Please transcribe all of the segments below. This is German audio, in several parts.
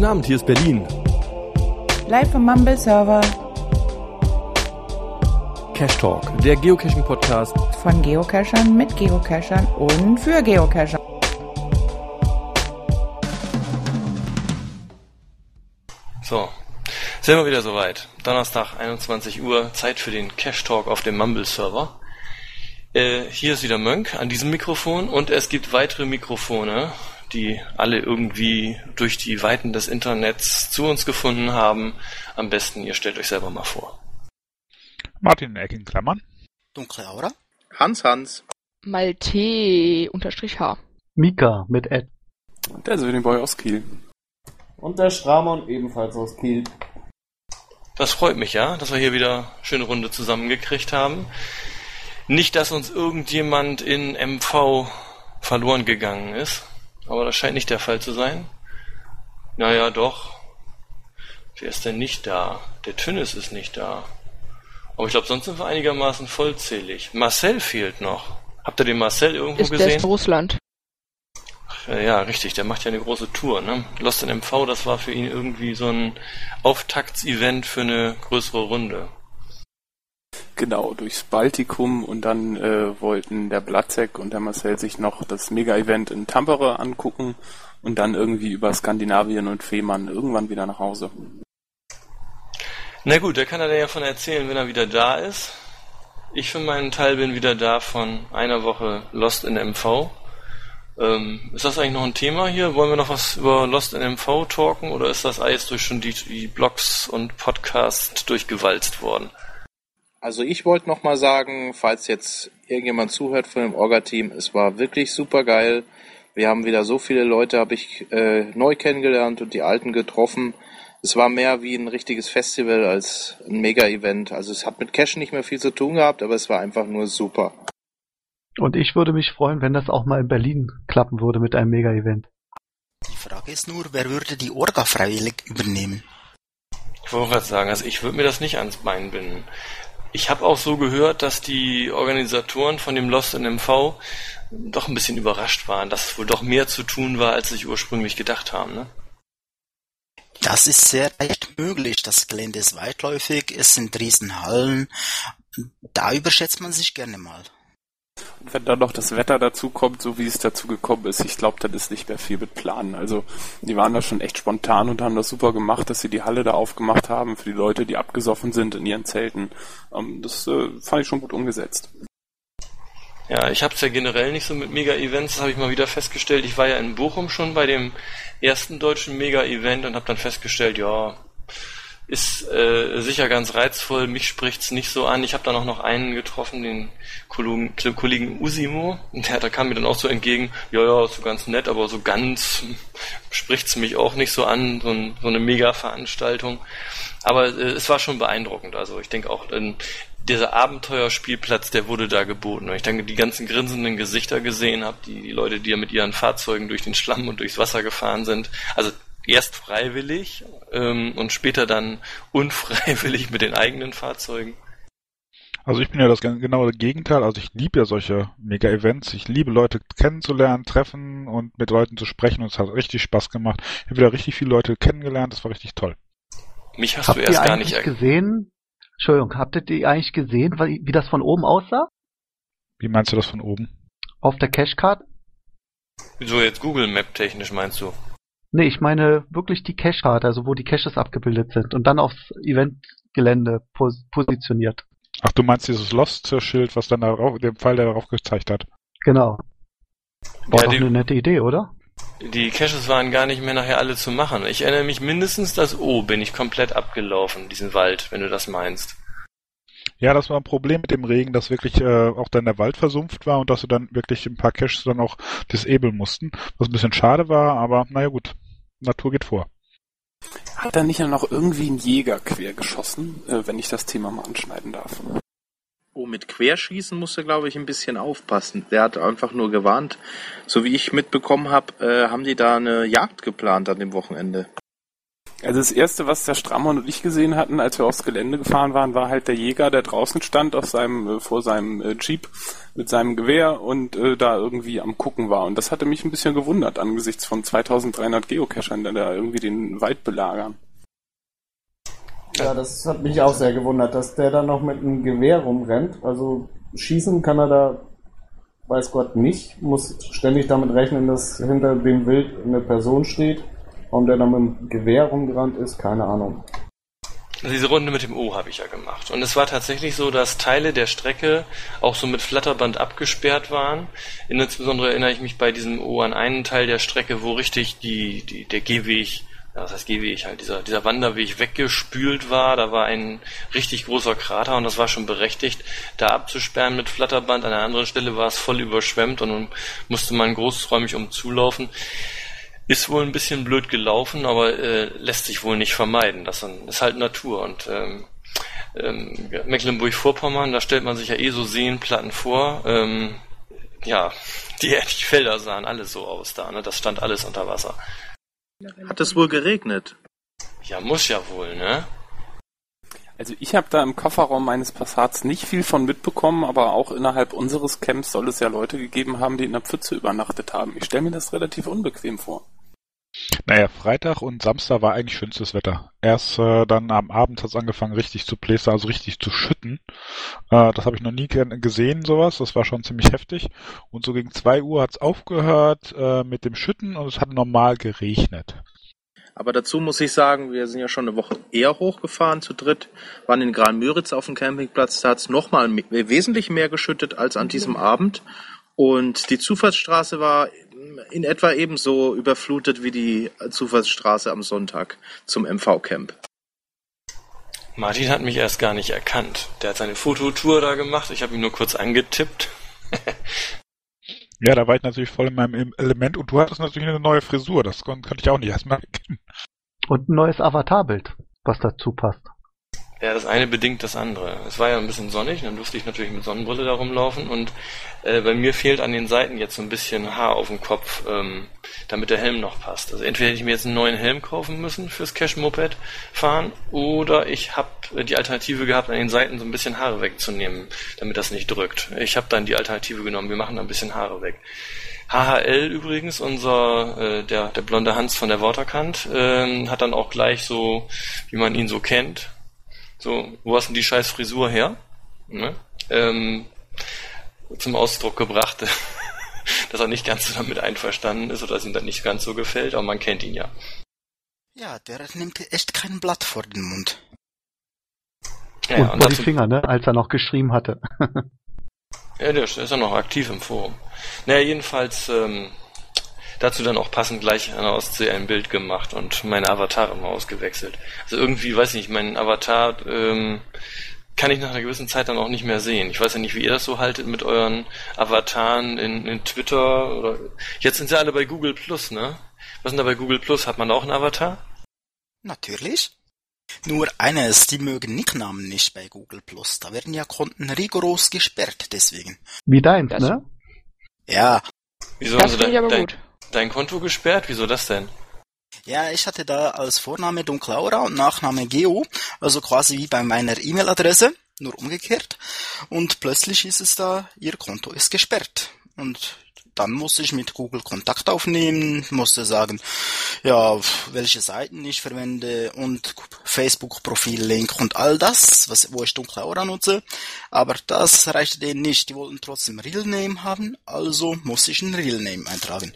Guten Abend, hier ist Berlin. Live vom Mumble Server. Cash Talk, der Geocaching-Podcast. Von Geocachern mit Geocachern und für Geocacher. So, sind wir wieder soweit. Donnerstag, 21 Uhr, Zeit für den Cash Talk auf dem Mumble Server. Äh, hier ist wieder Mönk an diesem Mikrofon und es gibt weitere Mikrofone, die alle irgendwie durch die Weiten des Internets zu uns gefunden haben. Am besten, ihr stellt euch selber mal vor. Martin Eck in Klammern. Dunkle Aura. Hans Hans. Malte unterstrich H. Mika mit Ed. Der Söhneboy aus Kiel. Und der Stramon ebenfalls aus Kiel. Das freut mich ja, dass wir hier wieder eine schöne Runde zusammengekriegt haben. Nicht, dass uns irgendjemand in MV verloren gegangen ist, aber das scheint nicht der Fall zu sein. Naja, doch. Wer ist denn nicht da? Der Tünnes ist nicht da. Aber ich glaube, sonst sind wir einigermaßen vollzählig. Marcel fehlt noch. Habt ihr den Marcel irgendwo Ist gesehen? der in Russland? Ja, ja, richtig, der macht ja eine große Tour, ne? Lost in MV, das war für ihn irgendwie so ein Auftaktsevent für eine größere Runde. Genau, durchs Baltikum und dann äh, wollten der Blatzek und der Marcel sich noch das Mega-Event in Tampere angucken und dann irgendwie über Skandinavien und Fehmarn irgendwann wieder nach Hause. Na gut, da kann er dann ja von erzählen, wenn er wieder da ist. Ich für meinen Teil bin wieder da von einer Woche Lost in MV. Ähm, ist das eigentlich noch ein Thema hier? Wollen wir noch was über Lost in MV talken oder ist das alles durch schon die, die Blogs und Podcasts durchgewalzt worden? Also ich wollte noch mal sagen, falls jetzt irgendjemand zuhört von dem Orga-Team, es war wirklich super geil. Wir haben wieder so viele Leute, habe ich äh, neu kennengelernt und die alten getroffen. Es war mehr wie ein richtiges Festival als ein Mega-Event. Also es hat mit Cash nicht mehr viel zu tun gehabt, aber es war einfach nur super. Und ich würde mich freuen, wenn das auch mal in Berlin klappen würde mit einem Mega-Event. Die Frage ist nur, wer würde die Orga freiwillig übernehmen? Ich wollte gerade sagen, also ich würde mir das nicht ans Bein binden. Ich habe auch so gehört, dass die Organisatoren von dem Lost in MV doch ein bisschen überrascht waren, dass es wohl doch mehr zu tun war, als sie sich ursprünglich gedacht haben. Ne? Das ist sehr leicht möglich. Das Gelände ist weitläufig, es sind Riesenhallen. Da überschätzt man sich gerne mal. Und wenn dann noch das Wetter dazu kommt, so wie es dazu gekommen ist, ich glaube, dann ist nicht mehr viel mit Planen. Also die waren da schon echt spontan und haben das super gemacht, dass sie die Halle da aufgemacht haben für die Leute, die abgesoffen sind in ihren Zelten. Ähm, das äh, fand ich schon gut umgesetzt. Ja, ich habe es ja generell nicht so mit Mega-Events, das habe ich mal wieder festgestellt. Ich war ja in Bochum schon bei dem ersten deutschen Mega-Event und habe dann festgestellt, ja, ist äh, sicher ganz reizvoll, mich spricht's nicht so an. Ich habe dann auch noch einen getroffen, den Kollegen, Kollegen Usimo, der, der kam mir dann auch so entgegen, ja, ja, so ganz nett, aber so ganz spricht's mich auch nicht so an, so, ein, so eine Mega-Veranstaltung. Aber äh, es war schon beeindruckend. Also ich denke auch, äh, dieser Abenteuerspielplatz, der wurde da geboten. Und ich danke die ganzen grinsenden Gesichter gesehen habe, die, die Leute, die ja mit ihren Fahrzeugen durch den Schlamm und durchs Wasser gefahren sind. Also erst freiwillig ähm, und später dann unfreiwillig mit den eigenen Fahrzeugen. Also ich bin ja das genaue Gegenteil. Also ich liebe ja solche Mega-Events. Ich liebe Leute kennenzulernen, treffen und mit Leuten zu sprechen. Und es hat richtig Spaß gemacht. Ich habe wieder richtig viele Leute kennengelernt. Das war richtig toll. Mich hast Habt du erst ihr gar eigentlich nicht gesehen? Entschuldigung, habt ihr die eigentlich gesehen, wie wie das von oben aussah? Wie meinst du das von oben? Auf der Cashcard? So jetzt Google Map technisch meinst du? Nee, ich meine wirklich die Cashcard, also wo die Caches abgebildet sind und dann aufs Eventgelände pos positioniert. Ach, du meinst dieses Lost-Schild, was dann darauf, den Pfeil, der darauf gezeigt hat. Genau. War Ja, doch die- eine nette Idee, oder? Die Caches waren gar nicht mehr nachher alle zu machen. Ich erinnere mich mindestens das O bin ich komplett abgelaufen, diesen Wald, wenn du das meinst. Ja, das war ein Problem mit dem Regen, dass wirklich äh, auch dann der Wald versumpft war und dass sie dann wirklich ein paar Caches dann auch disablen mussten. Was ein bisschen schade war, aber naja gut, Natur geht vor. Hat da nicht noch irgendwie ein Jäger quer geschossen, äh, wenn ich das Thema mal anschneiden darf? Oh, mit Querschießen musst du, glaube ich, ein bisschen aufpassen. Der hat einfach nur gewarnt. So wie ich mitbekommen habe, äh, haben die da eine Jagd geplant an dem Wochenende. Also das erste, was der Strammann und ich gesehen hatten, als wir aufs Gelände gefahren waren, war halt der Jäger, der draußen stand auf seinem, äh, vor seinem äh, Jeep mit seinem Gewehr und äh, da irgendwie am gucken war. Und das hatte mich ein bisschen gewundert angesichts von 2300 Geocachern, die da irgendwie den Wald belagern. Ja, das hat mich auch sehr gewundert, dass der da noch mit einem Gewehr rumrennt. Also schießen kann er da, weiß Gott, nicht. Muss ständig damit rechnen, dass hinter dem Wild eine Person steht. Warum der da mit dem Gewehr rumgerannt ist, keine Ahnung. Also diese Runde mit dem O habe ich ja gemacht. Und es war tatsächlich so, dass Teile der Strecke auch so mit Flatterband abgesperrt waren. Insbesondere erinnere ich mich bei diesem O an einen Teil der Strecke, wo richtig die, die, der Gehweg, ja, was heißt Gehweg halt, dieser, dieser Wanderweg weggespült war. Da war ein richtig großer Krater und das war schon berechtigt, da abzusperren mit Flatterband. An einer anderen Stelle war es voll überschwemmt und musste man großräumig umzulaufen. Ist wohl ein bisschen blöd gelaufen, aber äh, lässt sich wohl nicht vermeiden. Das ist halt Natur und ähm, ähm, Mecklenburg-Vorpommern, da stellt man sich ja eh so Seenplatten vor. Ähm, ja, die, die Felder sahen alles so aus da, ne? Das stand alles unter Wasser. Hat es wohl geregnet? Ja, muss ja wohl, ne? Also ich habe da im Kofferraum meines Passats nicht viel von mitbekommen, aber auch innerhalb unseres Camps soll es ja Leute gegeben haben, die in der Pfütze übernachtet haben. Ich stelle mir das relativ unbequem vor. Naja, Freitag und Samstag war eigentlich schönstes Wetter. Erst äh, dann am Abend hat es angefangen richtig zu plästern, also richtig zu schütten. Äh, das habe ich noch nie gesehen, sowas. Das war schon ziemlich heftig. Und so gegen zwei Uhr hat es aufgehört äh, mit dem Schütten und es hat normal geregnet. Aber dazu muss ich sagen, wir sind ja schon eine Woche eher hochgefahren zu dritt, waren in Gran-Müritz auf dem Campingplatz, da hat es nochmal wesentlich mehr geschüttet als an diesem Abend. Und die Zufahrtsstraße war in etwa ebenso überflutet wie die Zufahrtsstraße am Sonntag zum MV-Camp. Martin hat mich erst gar nicht erkannt. Der hat seine Fototour da gemacht. Ich habe ihn nur kurz angetippt. ja, da war ich natürlich voll in meinem Element und du hattest natürlich eine neue Frisur. Das konnte ich auch nicht erstmal erkennen. Und ein neues Avatarbild, was dazu passt. Ja, das eine bedingt das andere. Es war ja ein bisschen sonnig, dann durfte ich natürlich mit Sonnenbrille da rumlaufen und äh, bei mir fehlt an den Seiten jetzt so ein bisschen Haar auf dem Kopf, ähm, damit der Helm noch passt. Also entweder hätte ich mir jetzt einen neuen Helm kaufen müssen fürs Cash-Moped fahren oder ich habe die Alternative gehabt, an den Seiten so ein bisschen Haare wegzunehmen, damit das nicht drückt. Ich habe dann die Alternative genommen, wir machen da ein bisschen Haare weg. HHL übrigens, unser äh, der der blonde Hans von der Waterkant, äh, hat dann auch gleich so, wie man ihn so kennt, so, wo hast denn die scheiß Frisur her? Ne? Ähm, zum Ausdruck gebracht, dass er nicht ganz so damit einverstanden ist oder dass ihm das nicht ganz so gefällt, aber man kennt ihn ja. Ja, der nimmt echt kein Blatt vor den Mund. Ja, und, und vor die Finger, ne, als er noch geschrieben hatte. ja, der ist ja noch aktiv im Forum. Naja, jedenfalls ähm, dazu dann auch passend gleich an der Ostsee ein Bild gemacht und meine Avatar immer ausgewechselt. Also irgendwie, weiß ich nicht, mein Avatar ähm, kann ich nach einer gewissen Zeit dann auch nicht mehr sehen. Ich weiß ja nicht, wie ihr das so haltet mit euren Avataren in, in Twitter oder jetzt sind sie alle bei Google Plus, ne? Was ist denn da bei Google Plus? Hat man da auch einen Avatar? Natürlich. Nur eines, die mögen Nicknamen nicht bei Google Plus. Da werden ja Konten rigoros gesperrt, deswegen. Wie deins, das, ne? Ja. Wieso das finde ich aber dein, gut dein Konto gesperrt? Wieso das denn? Ja, ich hatte da als Vorname Dunklaura und Nachname Geo, also quasi wie bei meiner E-Mail-Adresse, nur umgekehrt. Und plötzlich ist es da, Ihr Konto ist gesperrt. Und dann musste ich mit Google Kontakt aufnehmen, musste sagen, ja, welche Seiten ich verwende und Facebook-Profil-Link und all das, was, wo ich dunkle Aura nutze. Aber das reichte denen nicht. Die wollten trotzdem Real Name haben, also musste ich ein Real Name eintragen.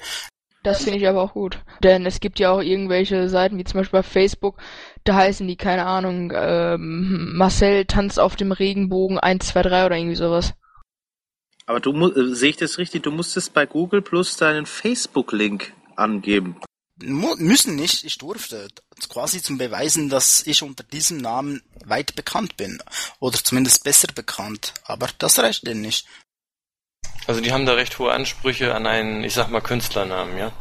Das finde ich aber auch gut. Denn es gibt ja auch irgendwelche Seiten, wie zum Beispiel bei Facebook, da heißen die, keine Ahnung, ähm, Marcel tanzt auf dem Regenbogen 123 oder irgendwie sowas. Aber du äh, sehe ich das richtig, du musstest bei Google Plus deinen Facebook-Link angeben. Mu müssen nicht, ich durfte. Quasi zum Beweisen, dass ich unter diesem Namen weit bekannt bin. Oder zumindest besser bekannt. Aber das reicht denn nicht. Also die haben da recht hohe Ansprüche an einen, ich sag mal, Künstlernamen, ja?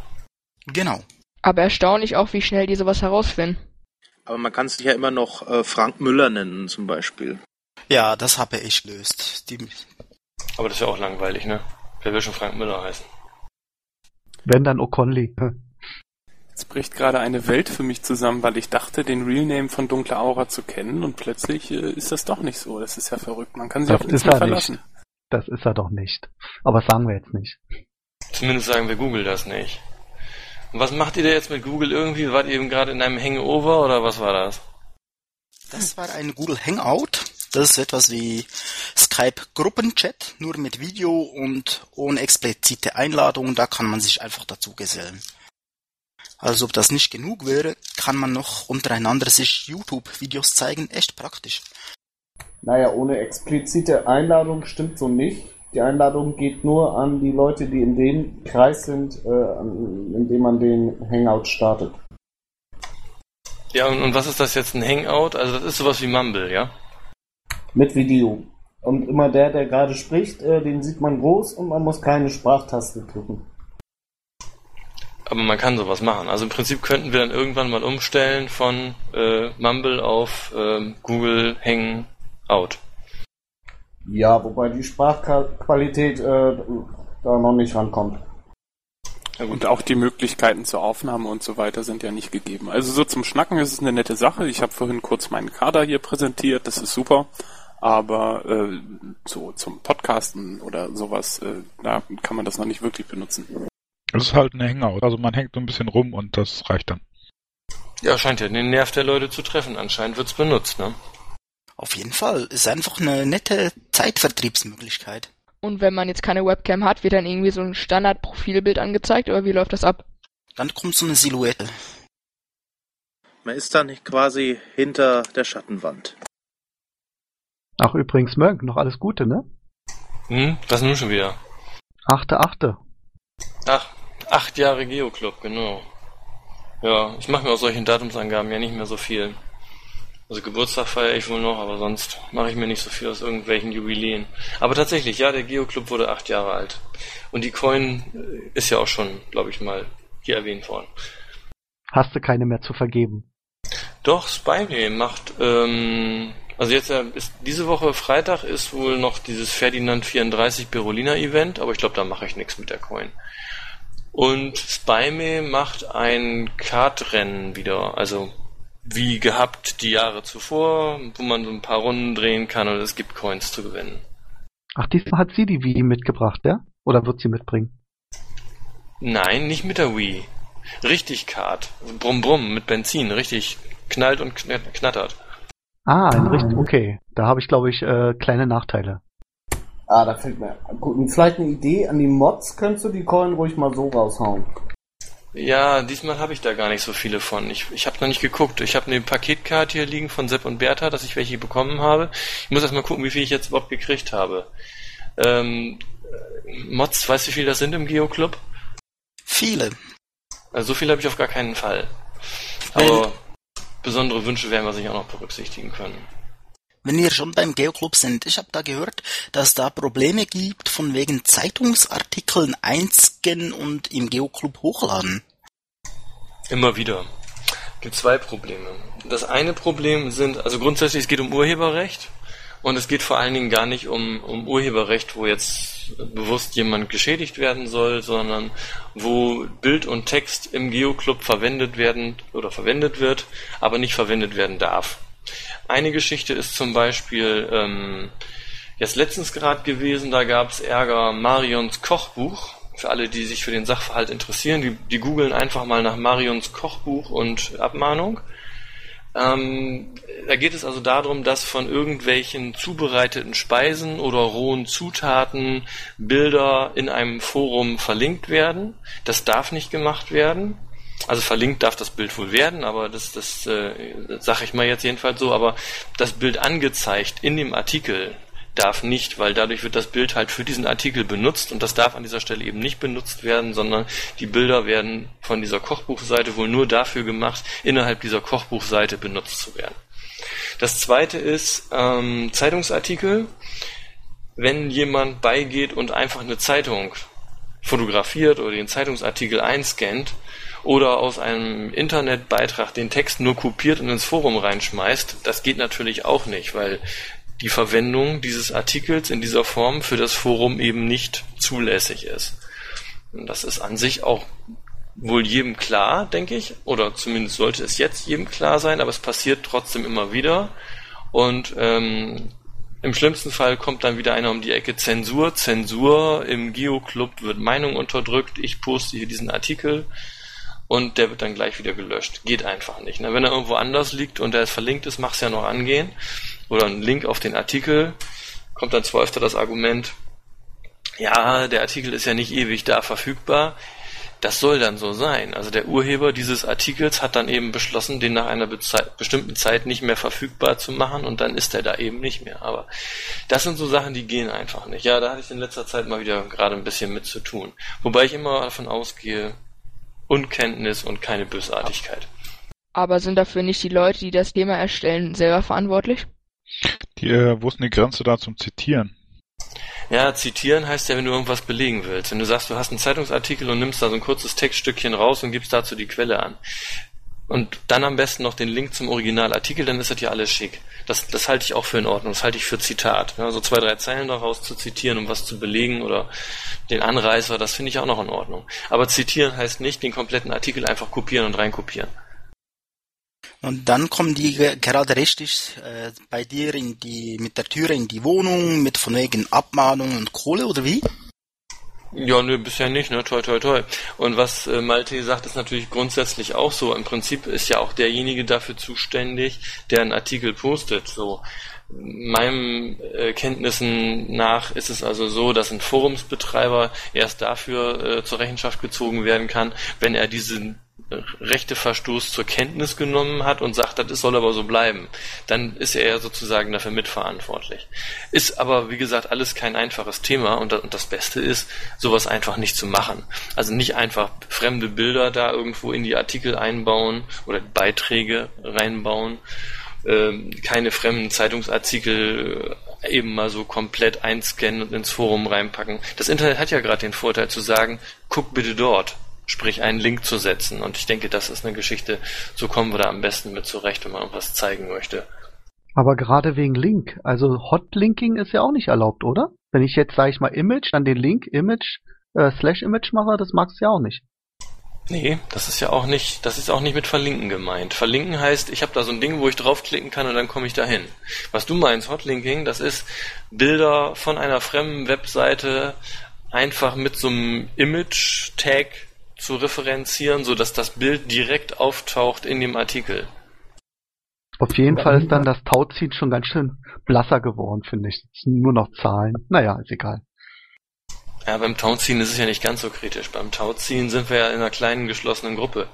Genau. Aber erstaunlich auch, wie schnell die sowas herausfinden. Aber man kann sich ja immer noch äh, Frank Müller nennen, zum Beispiel. Ja, das habe ich gelöst. Die... Aber das ist ja auch langweilig, ne? Wer will schon Frank Müller heißen? Wenn dann O'Conley. Jetzt bricht gerade eine Welt für mich zusammen, weil ich dachte, den Real Name von Dunkle Aura zu kennen und plötzlich äh, ist das doch nicht so. Das ist ja verrückt. Man kann sich Das auf nichts mehr er verlassen. nicht. Das ist er doch nicht. Aber das sagen wir jetzt nicht. Zumindest sagen wir Google das nicht. Und was macht ihr da jetzt mit Google irgendwie? Wart ihr eben gerade in einem Hangover oder was war das? Das war ein Google Hangout. Das ist etwas wie Skype Gruppenchat, nur mit Video und ohne explizite Einladung. Da kann man sich einfach dazu gesellen. Also ob das nicht genug wäre, kann man noch untereinander sich YouTube-Videos zeigen. Echt praktisch. Naja, ohne explizite Einladung stimmt so nicht. Die Einladung geht nur an die Leute, die in dem Kreis sind, äh, in dem man den Hangout startet. Ja, und, und was ist das jetzt, ein Hangout? Also das ist sowas wie Mumble, ja? Mit Video. Und immer der, der gerade spricht, äh, den sieht man groß und man muss keine Sprachtaste drücken. Aber man kann sowas machen. Also im Prinzip könnten wir dann irgendwann mal umstellen von äh, Mumble auf ähm, Google Hangout. Ja, wobei die Sprachqualität äh, da noch nicht rankommt. Und auch die Möglichkeiten zur Aufnahme und so weiter sind ja nicht gegeben. Also so zum Schnacken ist es eine nette Sache. Ich habe vorhin kurz meinen Kader hier präsentiert, das ist super. Aber äh, so zum Podcasten oder sowas, äh, da kann man das noch nicht wirklich benutzen. Es ist halt ein Hangout. Also man hängt so ein bisschen rum und das reicht dann. Ja, scheint ja den Nerv der Leute zu treffen. Anscheinend wird's benutzt, ne? Auf jeden Fall. Ist einfach eine nette Zeitvertriebsmöglichkeit. Und wenn man jetzt keine Webcam hat, wird dann irgendwie so ein Standard-Profilbild angezeigt oder wie läuft das ab? Dann kommt so eine Silhouette. Man ist dann nicht quasi hinter der Schattenwand. Ach, übrigens, Mönk, noch alles Gute, ne? Hm, was nun schon wieder? Achte, achte. Ach, acht Jahre Geoclub, genau. Ja, ich mache mir aus solchen Datumsangaben ja nicht mehr so viel. Also Geburtstag feiere ich wohl noch, aber sonst mache ich mir nicht so viel aus irgendwelchen Jubiläen. Aber tatsächlich, ja, der Geoclub wurde acht Jahre alt. Und die Coin äh, ist ja auch schon, glaube ich mal, hier erwähnt worden. Hast du keine mehr zu vergeben? Doch, Spiny macht, ähm, also jetzt äh, ist diese Woche Freitag ist wohl noch dieses Ferdinand 34 Berolina Event, aber ich glaube, da mache ich nichts mit der Coin. Und Spyme macht ein Kartrennen wieder, also wie gehabt die Jahre zuvor, wo man so ein paar Runden drehen kann und es gibt Coins zu gewinnen. Ach, diesmal hat sie die Wii mitgebracht, ja? Oder wird sie mitbringen? Nein, nicht mit der Wii. Richtig Kart. Brumm Brumm mit Benzin, richtig knallt und kn- knattert. Ah, ein richtig, okay. Da habe ich, glaube ich, äh, kleine Nachteile. Ah, da fällt mir. Gut, und vielleicht eine Idee an die Mods, könntest du die Coin ruhig mal so raushauen. Ja, diesmal habe ich da gar nicht so viele von. Ich, ich habe noch nicht geguckt. Ich habe eine Paketkarte hier liegen von Sepp und Bertha, dass ich welche bekommen habe. Ich muss erst mal gucken, wie viel ich jetzt überhaupt gekriegt habe. Ähm, äh, Mods, weißt du, wie viel das sind im Geoclub? Viele. Also so viel habe ich auf gar keinen Fall. Aber besondere Wünsche werden wir sich auch noch berücksichtigen können. Wenn wir schon beim Geoclub sind, ich habe da gehört, dass da Probleme gibt von wegen Zeitungsartikeln einscannen und im Geoclub hochladen. Immer wieder. gibt zwei Probleme. Das eine Problem sind, also grundsätzlich es geht um Urheberrecht und es geht vor allen Dingen gar nicht um, um Urheberrecht, wo jetzt bewusst jemand geschädigt werden soll, sondern wo Bild und Text im Geoclub verwendet werden oder verwendet wird, aber nicht verwendet werden darf. Eine Geschichte ist zum Beispiel ähm, jetzt letztens gerade gewesen, da gab es Ärger Marions Kochbuch. Für alle, die sich für den Sachverhalt interessieren, die, die googeln einfach mal nach Marions Kochbuch und Abmahnung. Ähm, da geht es also darum, dass von irgendwelchen zubereiteten Speisen oder rohen Zutaten Bilder in einem Forum verlinkt werden. Das darf nicht gemacht werden. Also verlinkt darf das Bild wohl werden, aber das, das, äh, sage ich mal jetzt jedenfalls so, aber das Bild angezeigt in dem Artikel darf nicht, weil dadurch wird das Bild halt für diesen Artikel benutzt und das darf an dieser Stelle eben nicht benutzt werden, sondern die Bilder werden von dieser Kochbuchseite wohl nur dafür gemacht, innerhalb dieser Kochbuchseite benutzt zu werden. Das zweite ist ähm, Zeitungsartikel. Wenn jemand beigeht und einfach eine Zeitung fotografiert oder den Zeitungsartikel einscannt oder aus einem Internetbeitrag den Text nur kopiert und ins Forum reinschmeißt, das geht natürlich auch nicht, weil die Verwendung dieses Artikels in dieser Form für das Forum eben nicht zulässig ist. Und das ist an sich auch wohl jedem klar, denke ich, oder zumindest sollte es jetzt jedem klar sein, aber es passiert trotzdem immer wieder. Und ähm, im schlimmsten Fall kommt dann wieder einer um die Ecke Zensur, Zensur, im Geo-Club wird Meinung unterdrückt, ich poste hier diesen Artikel und der wird dann gleich wieder gelöscht. Geht einfach nicht. Ne? Wenn er irgendwo anders liegt und der verlinkt ist, mach's ja noch angehen. Oder ein Link auf den Artikel, kommt dann zwar öfter das Argument, ja, der Artikel ist ja nicht ewig da verfügbar. Das soll dann so sein. Also der Urheber dieses Artikels hat dann eben beschlossen, den nach einer bestimmten Zeit nicht mehr verfügbar zu machen und dann ist er da eben nicht mehr. Aber das sind so Sachen, die gehen einfach nicht. Ja, da hatte ich in letzter Zeit mal wieder gerade ein bisschen mit zu tun. Wobei ich immer davon ausgehe, Unkenntnis und keine Bösartigkeit. Aber sind dafür nicht die Leute, die das Thema erstellen, selber verantwortlich? Die, äh, wo ist denn die Grenze da zum Zitieren? Ja, zitieren heißt ja, wenn du irgendwas belegen willst. Wenn du sagst, du hast einen Zeitungsartikel und nimmst da so ein kurzes Textstückchen raus und gibst dazu die Quelle an. Und dann am besten noch den Link zum Originalartikel, dann ist das ja alles schick. Das, das halte ich auch für in Ordnung. Das halte ich für Zitat. Ja, so zwei, drei Zeilen daraus zu zitieren, um was zu belegen oder den Anreißer, das finde ich auch noch in Ordnung. Aber zitieren heißt nicht, den kompletten Artikel einfach kopieren und reinkopieren. Und dann kommen die gerade richtig äh, bei dir in die mit der Tür in die Wohnung mit von wegen Abmahnung und Kohle oder wie? Ja, nö, bisher nicht, ne? Toi, toi, toi. Und was äh, Malte sagt, ist natürlich grundsätzlich auch so. Im Prinzip ist ja auch derjenige dafür zuständig, der einen Artikel postet. So. Meinem äh, Kenntnissen nach ist es also so, dass ein Forumsbetreiber erst dafür äh, zur Rechenschaft gezogen werden kann, wenn er diesen Rechteverstoß zur Kenntnis genommen hat und sagt, das soll aber so bleiben, dann ist er ja sozusagen dafür mitverantwortlich. Ist aber, wie gesagt, alles kein einfaches Thema und das Beste ist, sowas einfach nicht zu machen. Also nicht einfach fremde Bilder da irgendwo in die Artikel einbauen oder Beiträge reinbauen, ähm, keine fremden Zeitungsartikel eben mal so komplett einscannen und ins Forum reinpacken. Das Internet hat ja gerade den Vorteil zu sagen, guck bitte dort sprich einen Link zu setzen. Und ich denke, das ist eine Geschichte, so kommen wir da am besten mit zurecht, wenn man irgendwas zeigen möchte. Aber gerade wegen Link, also Hotlinking ist ja auch nicht erlaubt, oder? Wenn ich jetzt, sage ich mal, Image, dann den Link Image äh, slash Image mache, das magst du ja auch nicht. Nee, das ist ja auch nicht, das ist auch nicht mit Verlinken gemeint. Verlinken heißt, ich habe da so ein Ding, wo ich draufklicken kann und dann komme ich dahin. Was du meinst, Hotlinking, das ist Bilder von einer fremden Webseite einfach mit so einem Image-Tag zu referenzieren, so dass das Bild direkt auftaucht in dem Artikel. Auf jeden Fall ist dann das Tauziehen schon ganz schön blasser geworden, finde ich. Es sind nur noch Zahlen. Naja, ist egal. Ja, beim Tauziehen ist es ja nicht ganz so kritisch. Beim Tauziehen sind wir ja in einer kleinen geschlossenen Gruppe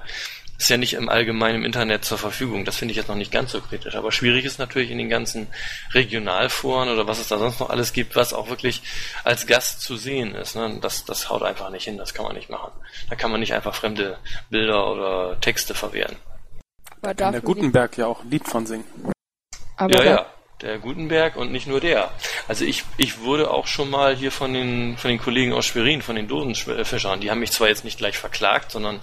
ist ja nicht im allgemeinen Internet zur Verfügung. Das finde ich jetzt noch nicht ganz so kritisch. Aber schwierig ist natürlich in den ganzen Regionalforen oder was es da sonst noch alles gibt, was auch wirklich als Gast zu sehen ist. Ne? Das, das haut einfach nicht hin, das kann man nicht machen. Da kann man nicht einfach fremde Bilder oder Texte verwehren. Aber kann der Gutenberg ja auch ein Lied von singen. Aber ja, ja der Gutenberg und nicht nur der. Also ich, ich wurde auch schon mal hier von den, von den Kollegen aus Schwerin, von den Dosenfischern, die haben mich zwar jetzt nicht gleich verklagt, sondern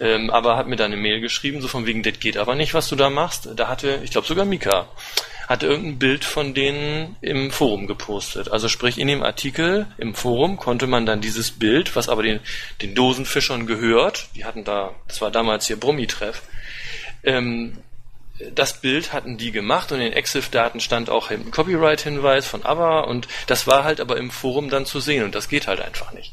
ähm, aber hat mir da eine Mail geschrieben, so von wegen, das geht aber nicht, was du da machst. Da hatte, ich glaube sogar Mika, hatte irgendein Bild von denen im Forum gepostet. Also sprich, in dem Artikel im Forum konnte man dann dieses Bild, was aber den, den Dosenfischern gehört, die hatten da, das war damals hier Brummi-Treff, ähm, das Bild hatten die gemacht und in den EXIF-Daten stand auch ein Copyright-Hinweis von ABBA und das war halt aber im Forum dann zu sehen und das geht halt einfach nicht.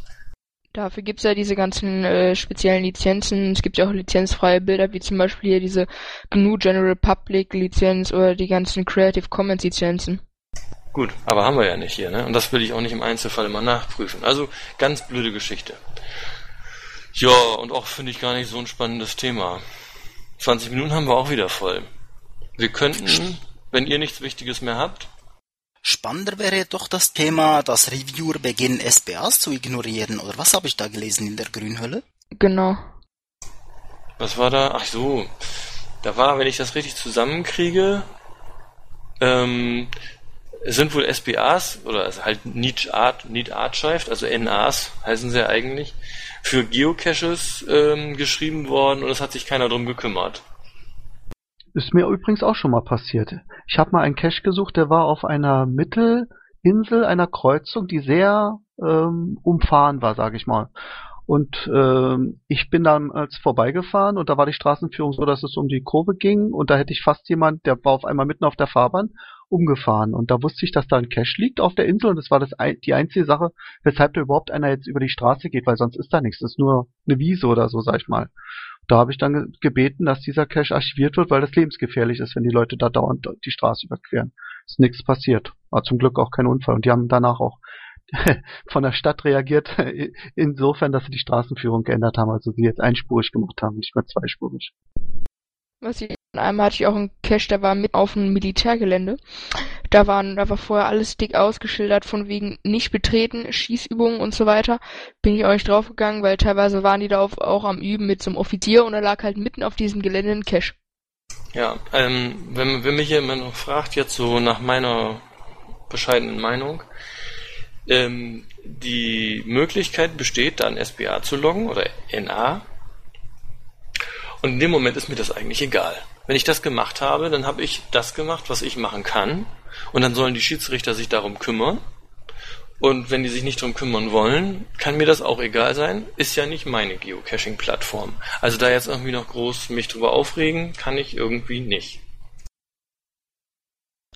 Dafür gibt's ja diese ganzen äh, speziellen Lizenzen. Es gibt ja auch lizenzfreie Bilder, wie zum Beispiel hier diese GNU General Public Lizenz oder die ganzen Creative Commons Lizenzen. Gut, aber haben wir ja nicht hier, ne? Und das will ich auch nicht im Einzelfall immer nachprüfen. Also ganz blöde Geschichte. Ja, und auch finde ich gar nicht so ein spannendes Thema. 20 Minuten haben wir auch wieder voll. Wir könnten, wenn ihr nichts Wichtiges mehr habt. Spannender wäre doch das Thema, dass Reviewer beginnen, SPAs zu ignorieren. Oder was habe ich da gelesen in der Grünhölle? Genau. Was war da? Ach so. Da war, wenn ich das richtig zusammenkriege, ähm, sind wohl SPAs, oder also halt Need, Art, Need Archive, also NAs heißen sie ja eigentlich, für Geocaches ähm, geschrieben worden und es hat sich keiner drum gekümmert. Ist mir übrigens auch schon mal passiert. Ich habe mal einen Cache gesucht, der war auf einer Mittelinsel einer Kreuzung, die sehr ähm, umfahren war, sage ich mal. Und ähm, ich bin damals vorbeigefahren und da war die Straßenführung so, dass es um die Kurve ging und da hätte ich fast jemand, der war auf einmal mitten auf der Fahrbahn, umgefahren. Und da wusste ich, dass da ein Cache liegt auf der Insel und das war das die einzige Sache, weshalb da überhaupt einer jetzt über die Straße geht, weil sonst ist da nichts. Das ist nur eine Wiese oder so, sag ich mal. Da habe ich dann ge gebeten, dass dieser Cache archiviert wird, weil das lebensgefährlich ist, wenn die Leute da dauernd die Straße überqueren. Ist nichts passiert. War zum Glück auch kein Unfall. Und die haben danach auch von der Stadt reagiert, insofern, dass sie die Straßenführung geändert haben, also sie jetzt einspurig gemacht haben, nicht mehr zweispurig. Was ich, einmal hatte ich auch einen Cache, der war mit auf dem Militärgelände. Da waren, da war vorher alles dick ausgeschildert von wegen nicht betreten, Schießübungen und so weiter. Bin ich auch nicht draufgegangen, weil teilweise waren die da auch am Üben mit so einem Offizier und er lag halt mitten auf diesem Gelände ein Cache. Ja, ähm, wenn, wenn mich hier immer noch fragt, jetzt so nach meiner bescheidenen Meinung, ähm, die Möglichkeit besteht, dann SBA zu loggen oder NA. Und in dem Moment ist mir das eigentlich egal. Wenn ich das gemacht habe, dann habe ich das gemacht, was ich machen kann. Und dann sollen die Schiedsrichter sich darum kümmern. Und wenn die sich nicht darum kümmern wollen, kann mir das auch egal sein. Ist ja nicht meine Geocaching-Plattform. Also da jetzt irgendwie noch groß mich drüber aufregen, kann ich irgendwie nicht.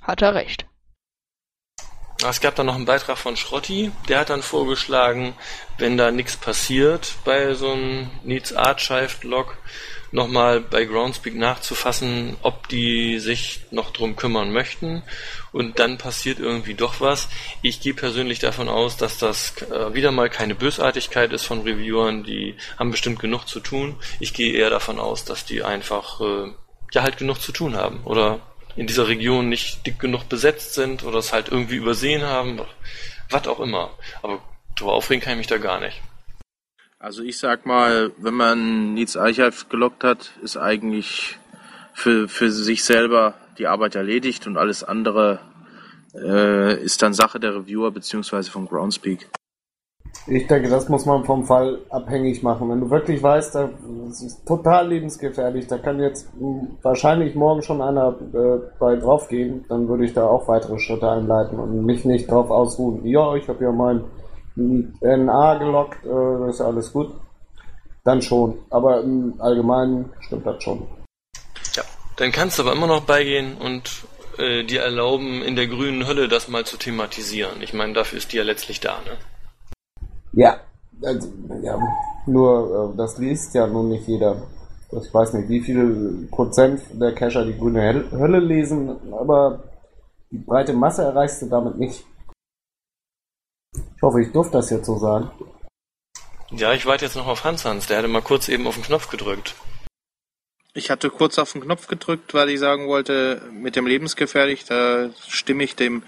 Hat er recht. Es gab dann noch einen Beitrag von Schrotti, der hat dann vorgeschlagen, wenn da nichts passiert bei so einem Needs Archive-Log, nochmal bei Groundspeak nachzufassen, ob die sich noch drum kümmern möchten und dann passiert irgendwie doch was. Ich gehe persönlich davon aus, dass das äh, wieder mal keine Bösartigkeit ist von Reviewern, die haben bestimmt genug zu tun. Ich gehe eher davon aus, dass die einfach äh, ja halt genug zu tun haben oder in dieser Region nicht dick genug besetzt sind oder es halt irgendwie übersehen haben, was auch immer. Aber drüber aufregen kann ich mich da gar nicht. Also ich sag mal, wenn man Needs Archive gelockt hat, ist eigentlich für, für sich selber die Arbeit erledigt und alles andere äh, ist dann Sache der Reviewer beziehungsweise von Groundspeak. Ich denke, das muss man vom Fall abhängig machen. Wenn du wirklich weißt, das ist total lebensgefährlich, da kann jetzt wahrscheinlich morgen schon einer äh, bei draufgehen, dann würde ich da auch weitere Schritte einleiten und mich nicht drauf ausruhen. Ja, ich habe ja mein NA gelockt, äh, das ist alles gut. Dann schon. Aber im Allgemeinen stimmt das schon. Ja, dann kannst du aber immer noch beigehen und äh, dir erlauben, in der grünen Hölle das mal zu thematisieren. Ich meine, dafür ist die ja letztlich da, ne? Ja, also, ja, nur äh, das liest ja nun nicht jeder. Ich weiß nicht, wie viel Prozent der Cacher die grüne Hölle lesen, aber die breite Masse erreichst du damit nicht. Ich hoffe, ich durfte das jetzt so sagen. Ja, ich warte jetzt noch auf Hans Hans. Der hatte mal kurz eben auf den Knopf gedrückt. Ich hatte kurz auf den Knopf gedrückt, weil ich sagen wollte, mit dem lebensgefährlich, da stimme ich dem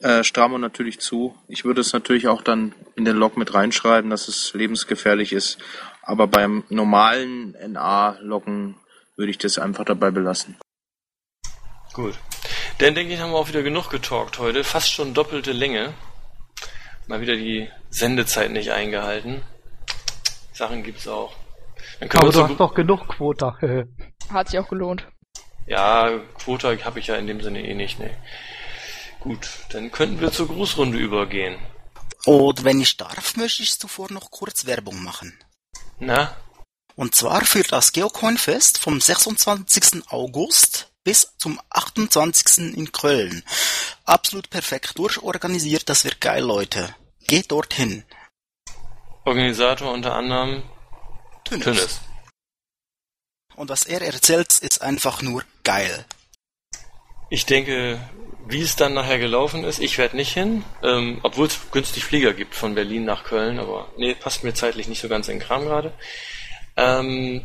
äh, Stramo natürlich zu. Ich würde es natürlich auch dann in den Log mit reinschreiben, dass es lebensgefährlich ist. Aber beim normalen NA-Loggen würde ich das einfach dabei belassen. Gut. Dann denke ich, haben wir auch wieder genug getalkt heute. Fast schon doppelte Länge. Mal wieder die Sendezeit nicht eingehalten. Sachen gibt's auch. Aber du hast doch genug Quota. Hat sich auch gelohnt. Ja, Quota habe ich ja in dem Sinne eh nicht, ne. Gut, dann könnten wir zur Grußrunde übergehen. Und wenn ich darf, möchte ich zuvor noch kurz Werbung machen. Na? Und zwar für das Geocoin-Fest vom 26. August bis zum 28. in Köln. Absolut perfekt durchorganisiert, das wird geil, Leute. Geht dorthin. Organisator unter anderem Tünnes. Tünnes. Und was er erzählt, ist einfach nur geil. Ich denke, wie es dann nachher gelaufen ist, ich werde nicht hin, ähm, obwohl es günstig Flieger gibt von Berlin nach Köln, aber nee, passt mir zeitlich nicht so ganz in den Kram gerade. Ähm,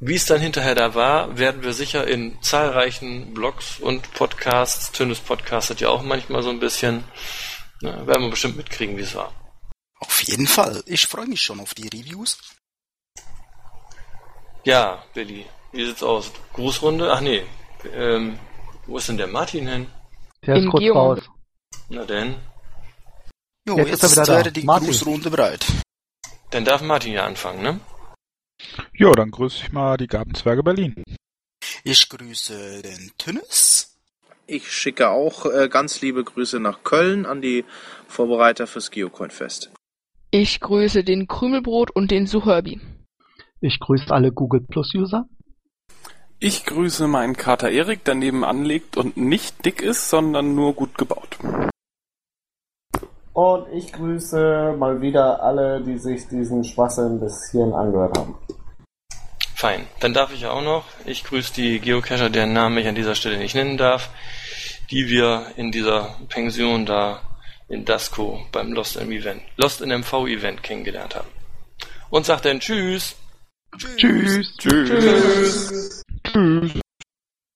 wie es dann hinterher da war, werden wir sicher in zahlreichen Blogs und Podcasts, Tünnes podcastet ja auch manchmal so ein bisschen, na, werden wir bestimmt mitkriegen, wie es war. Auf jeden Fall. Ich freue mich schon auf die Reviews. Ja, Billy, wie sieht's aus? Grußrunde? Ach nee, ähm, wo ist denn der Martin hin? Der ist Im kurz Geo. raus. Na denn, Jo, Jetzt jetzt, ist er wieder da. die Martin. Grußrunde bereit. dann darf Martin ja anfangen, ne? Ja, dann grüße ich mal die Gartenzwerge Berlin. Ich grüße den Tünnes. Ich schicke auch äh, ganz liebe Grüße nach Köln an die Vorbereiter fürs Geocoin-Fest. Ich grüße den Krümelbrot und den Suherbi. Ich grüße alle Google Plus User. Ich grüße meinen Kater Erik, der nebenan liegt und nicht dick ist, sondern nur gut gebaut. Und ich grüße mal wieder alle, die sich diesen Schwachsinn bis hierhin angehört haben. Fein. Dann darf ich auch noch. Ich grüße die Geocacher, deren Namen ich an dieser Stelle nicht nennen darf, die wir in dieser Pension da in Dasco beim Lost in Event, Lost in MV Event kennengelernt haben. Und sagt dann Tschüss. Tschüss. Tschüss. Tschüss. Tschüss.